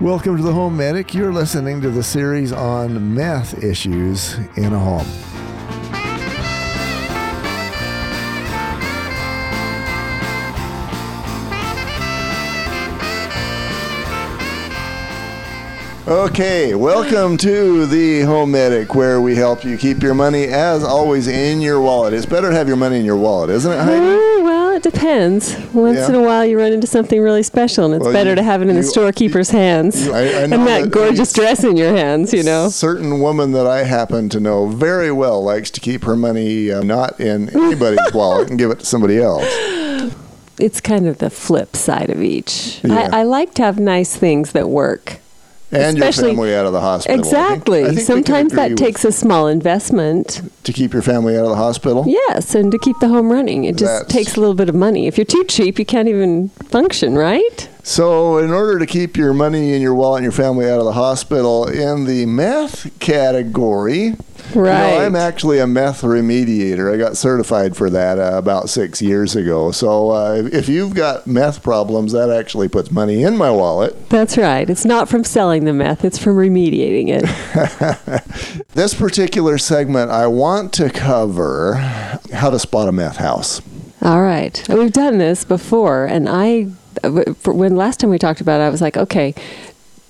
Welcome to the Home Medic. You're listening to the series on meth issues in a home. Okay, welcome to the Home Medic, where we help you keep your money, as always, in your wallet. It's better to have your money in your wallet, isn't it, Heidi? It depends. Once Yeah. in a while, you run into something really special, and it's Well, better you- to have it in you- the storekeeper's hands you- I- I and that, that gorgeous dress in your hands. You know. certain woman that I happen to know very well likes to keep her money uh, not in anybody's wallet and give it to somebody else. It's kind of the flip side of each. Yeah. I, I like to have nice things that work. And Especially, your family out of the hospital. I think- Exactly. I think Sometimes that takes a small investment. to keep your family out of the hospital. Yes, and to keep the home running, it just That's- takes a little bit of money. If you're too cheap, you can't even function, right? So, in order to keep your money in your wallet and your family out of the hospital, in the meth category, Right. You know, I'm actually a meth remediator. I got certified for that uh, about six years ago. So, uh, if you've got meth problems, that actually puts money in my wallet. That's right. It's not from selling the meth; it's from remediating it. This particular segment, I want to cover how to spot a meth house. All right. We've done this before, and I, when last time we talked about it, I was like, okay,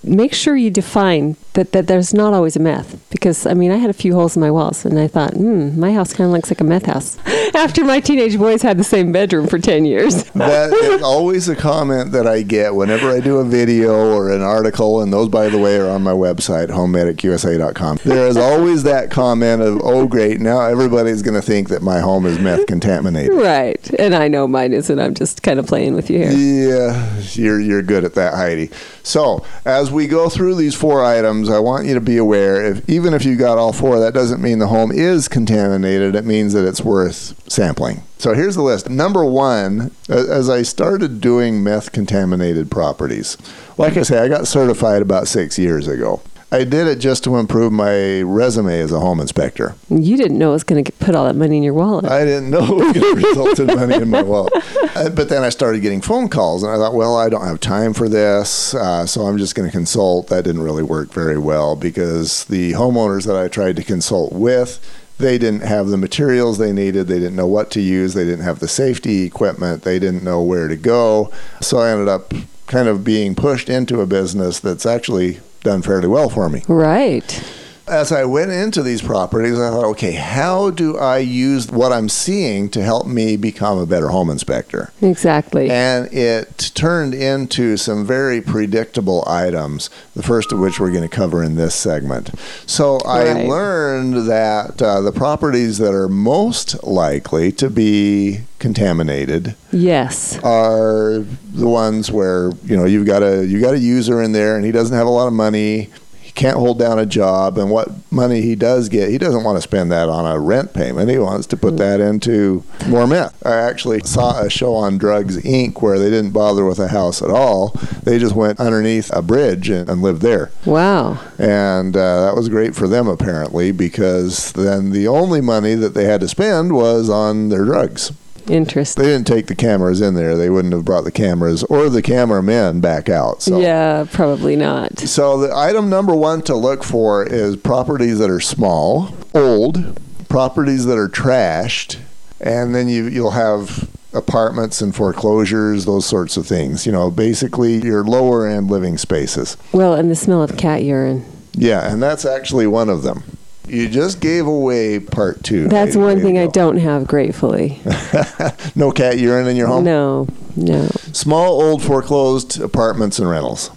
make sure you define that, that there's not always a meth. Because, I mean, I had a few holes in my walls, and I thought, hmm, my house kind of looks like a meth house. After my teenage boys had the same bedroom for 10 years. That is always a comment that I get whenever I do a video or an article, and those, by the way, are on my website, homemedicusa.com. There is always that comment of, oh, great, now everybody's going to think that my home is meth contaminated. right. And I know mine isn't. I'm just kind of playing with you here. Yeah, you're you're good at that, Heidi. So as we go through these four items, I want you to be aware. If even if you got all four, that doesn't mean the home is contaminated. It means that it's worth sampling. So here's the list. Number one, as I started doing meth contaminated properties, like I say, I got certified about six years ago. I did it just to improve my resume as a home inspector. You didn't know it was going to put all that money in your wallet. I didn't know it was going to result in money in my wallet. Uh, but then I started getting phone calls, and I thought, well, I don't have time for this, uh, so I'm just going to consult. That didn't really work very well because the homeowners that I tried to consult with, they didn't have the materials they needed. They didn't know what to use. They didn't have the safety equipment. They didn't know where to go. So I ended up kind of being pushed into a business that's actually done fairly well for me right. As I went into these properties, I thought, okay, how do I use what I'm seeing to help me become a better home inspector? Exactly. And it turned into some very predictable items, the first of which we're going to cover in this segment. So I learned that uh, the properties that are most likely to be contaminated yes. are the ones where you know you've got a you got a user in there and he doesn't have a lot of money he can't hold down a job and what money he does get he doesn't want to spend that on a rent payment. He wants to put that into more meth i actually saw a show on Drugs Inc. where they didn't bother with a house at all. They just went underneath a bridge and, and lived there. Wow. and uh, that was great for them apparently because then the only money that they had to spend was on their drugs Interesting. they didn't take the cameras in there. They wouldn't have brought the cameras or the cameramen back out. So. Yeah, probably not. So the item number one to look for is properties that are small, old, properties that are trashed, and then you you'll have apartments and foreclosures, those sorts of things. You know, basically your lower end living spaces. Well, and the smell of cat urine. Yeah, and that's actually one of them. You just gave away part two. That's one thing I don't have, gratefully. no cat urine in your home. No, no. Small, old, foreclosed apartments and rentals.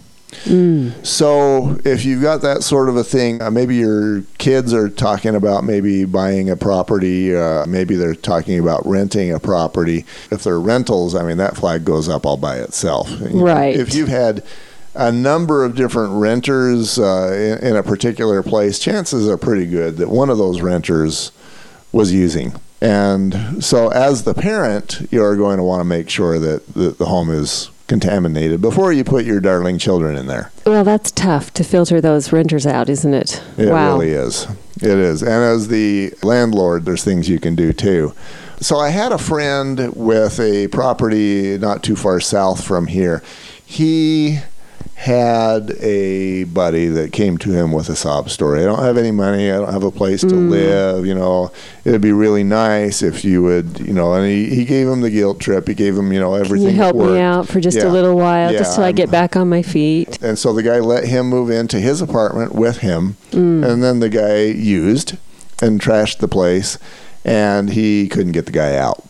Mm. So, if you've got that sort of a thing, uh, maybe your kids are talking about maybe buying a property, uh, maybe they're talking about renting a property. If they're rentals, I mean, that flag goes up all by itself. You know, Right. If you've had a number of different renters uh, in, in a particular place, chances are pretty good that one of those renters was using. And so, as the parent, you're going to want to make sure that the, the home is contaminated before you put your darling children in there. Well, that's tough to filter those renters out, isn't it? It wow. really is. It is. And as the landlord, there's things you can do too. So I had a friend with a property not too far south from here. He had a buddy that came to him with a sob story. I don't have any money. I don't have a place to Mm. live. You know, it'd be really nice if you would, you know. And he, he gave him the guilt trip. He gave him, you know, Can everything. you help me out for just Yeah. a little while, Yeah, just till I I'm- get back on my feet? And so the guy let him move into his apartment with him, Mm. and then the guy used and trashed the place, and he couldn't get the guy out.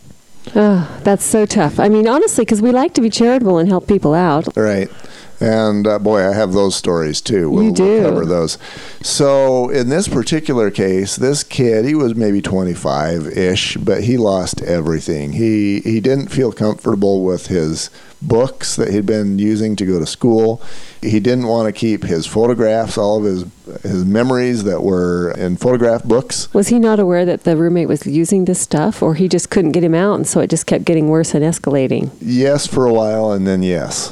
Oh, that's so tough. I mean, honestly, because we like to be charitable and help people out. Right. And uh, boy, I have those stories too. We'll, You do. we'll cover those. So, in this particular case, this kid, he was maybe 25 ish, but he lost everything. He, he didn't feel comfortable with his books that he'd been using to go to school. He didn't want to keep his photographs, all of his, his memories that were in photograph books. Was he not aware that the roommate was using this stuff, or he just couldn't get him out, and so it just kept getting worse and escalating? Yes, for a while, and then yes.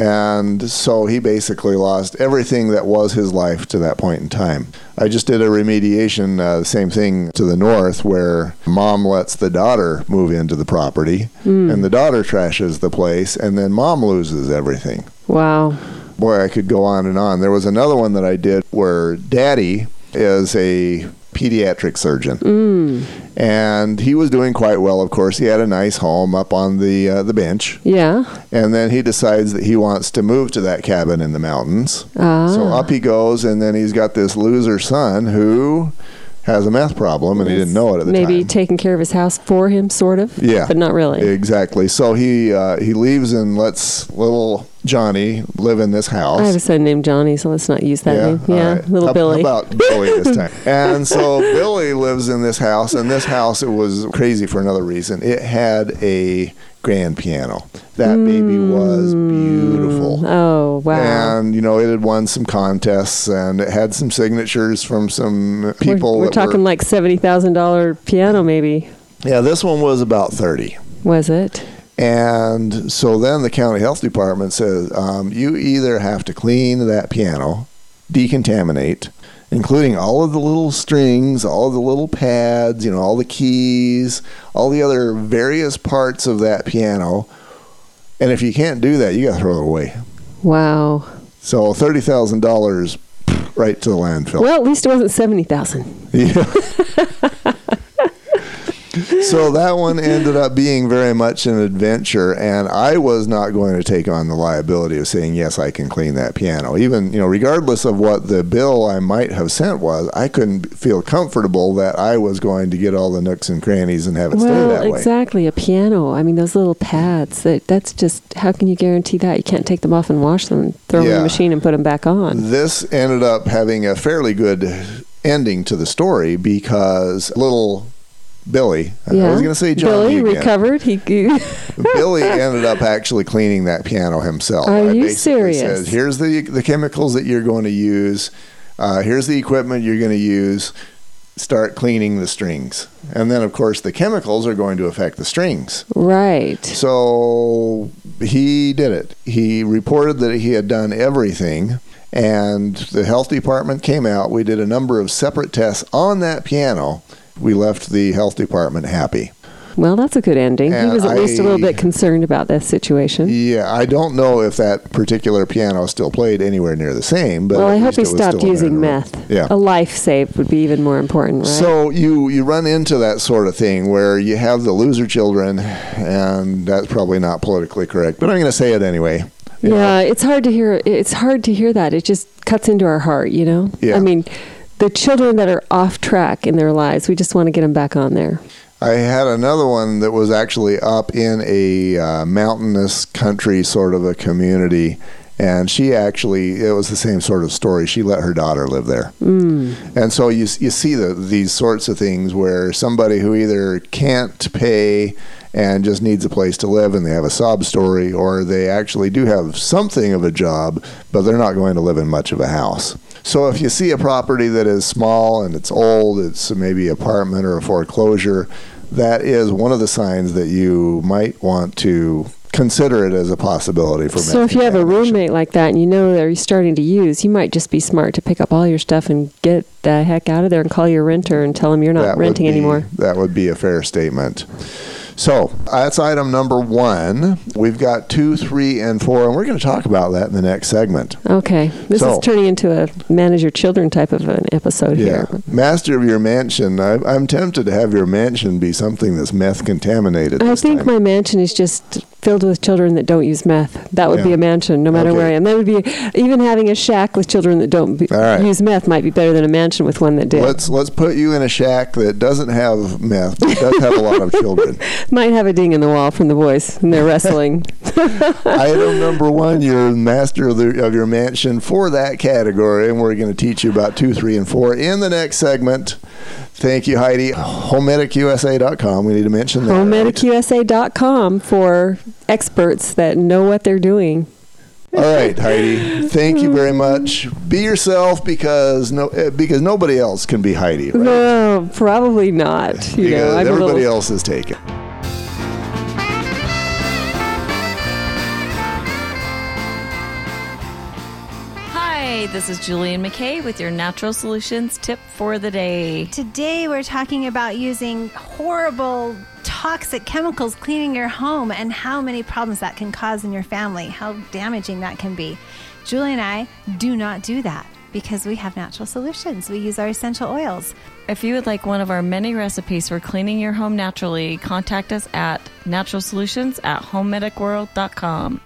And so he basically lost everything that was his life to that point in time. I just did a remediation, uh, the same thing to the north, where mom lets the daughter move into the property, and the daughter trashes the place, and then mom loses everything. Wow. Boy, I could go on and on. There was another one that I did where daddy is a pediatric surgeon. And he was doing quite well, of course. He had a nice home up on the uh, the bench. Yeah. And then he decides that he wants to move to that cabin in the mountains. Ah. So up he goes, and then he's got this loser son who has a meth problem, and he didn't know it at the Maybe time. taking care of his house for him, sort of. Yeah. But not really. Exactly. So he uh, he leaves and lets little Johnny live in this house. I have a son named Johnny, so let's not use that name. Yeah, right. little How- Billy. How about Billy this time? and so Billy lives in this house, and this house it was crazy for another reason. It had a grand piano. That baby was mm. beautiful. oh, wow. And you know, it had won some contests, and it had some signatures from some people. we're we're talking were, like $70,000 piano, maybe. yeah, this one was about thirty. Was it? And so then the county health department says um, you either have to clean that piano, decontaminate, including all of the little strings, all of the little pads, you know, all the keys, all the other various parts of that piano. And if you can't do that, you got to throw it away. Wow. So thirty thousand dollars right to the landfill. Well, at least it wasn't 70000 Yeah. so that one ended up being very much an adventure, and I was not going to take on the liability of saying yes, I can clean that piano. Even you know, regardless of what the bill I might have sent was, I couldn't feel comfortable that I was going to get all the nooks and crannies and have it stay that way. exactly. A piano. I mean, those little pads. That that's just. How can you guarantee that you can't take them off and wash them, and throw them in the machine and put them back on? This ended up having a fairly good ending to the story because little Billy, I yeah. was going to say Johnny Billy recovered. He. Billy ended up actually cleaning that piano himself. Are I you serious? Said, Here's the the chemicals that you're going to use. Uh, here's the equipment you're going to use. Start cleaning the strings, and then of course the chemicals are going to affect the strings. right. So he did it. He reported that he had done everything, and the health department came out. We did a number of separate tests on that piano. We left the health department happy. Well, that's a good ending. he was at least a little bit concerned about this situation. Yeah, I don't know if that particular piano still played anywhere near the same. But well, I hope he stopped using meth. Yeah. A life save would be even more important, right? So you you run into that sort of thing where you have the loser children, and that's probably not politically correct, but I'm going to say it anyway. You know, yeah, it's hard to hear. It's hard to hear that. It just cuts into our heart, you know. Yeah. I mean, the children that are off track in their lives, we just want to get them back on there. I had another one that was actually up in a uh, mountainous country sort of a community. And she actually, it was the same sort of story. She let her daughter live there. Mm. And so you, you see the, these sorts of things where somebody who either can't pay and just needs a place to live and they have a sob story, or they actually do have something of a job, but they're not going to live in much of a house. So if you see a property that is small and it's old, it's maybe apartment or a foreclosure, that is one of the signs that you might want to consider it as a possibility for me. So if you have a roommate like that and you know they're starting to use, you might just be smart to pick up all your stuff and get the heck out of there and call your renter and tell them you're not That renting be- anymore. That would be a fair statement. So that's item number one. We've got two, three, and four, and we're going to talk about that in the next segment. Okay. This So- is turning into a manage your children type of an episode Yeah. here. Master of your mansion. I, I'm tempted to have your mansion be something that's meth contaminated. I think time. my mansion is just filled with children that don't use meth. That would be a mansion, no matter Okay. where I am. That would be even having a shack with children that don't be, right. use meth might be better than a mansion with one that did. Let's let's put you in a shack that doesn't have meth, but does have a lot of children. might have a ding in the wall from the boys and they're wrestling. Item number one, you're master of, the, of your mansion for that category, and we're going to teach you about two, three, and four in the next segment. Thank you, Heidi. HomemedicUSA.com. We need to mention that. right? For experts that know what they're doing. All right, Heidi. Thank you very much. Be yourself because no eh, because nobody else can be Heidi. Right? No, probably not. You because know, I'm everybody little, else is taken. This is Julian McKay with your Natural Solutions tip for the day. Today, we're talking about using horrible, toxic chemicals cleaning your home and how many problems that can cause in your family, how damaging that can be. Julie and I do not do that because we have natural solutions. We use our essential oils. If you would like one of our many recipes for cleaning your home naturally, contact us at naturalsolutions at homemedicworld.com.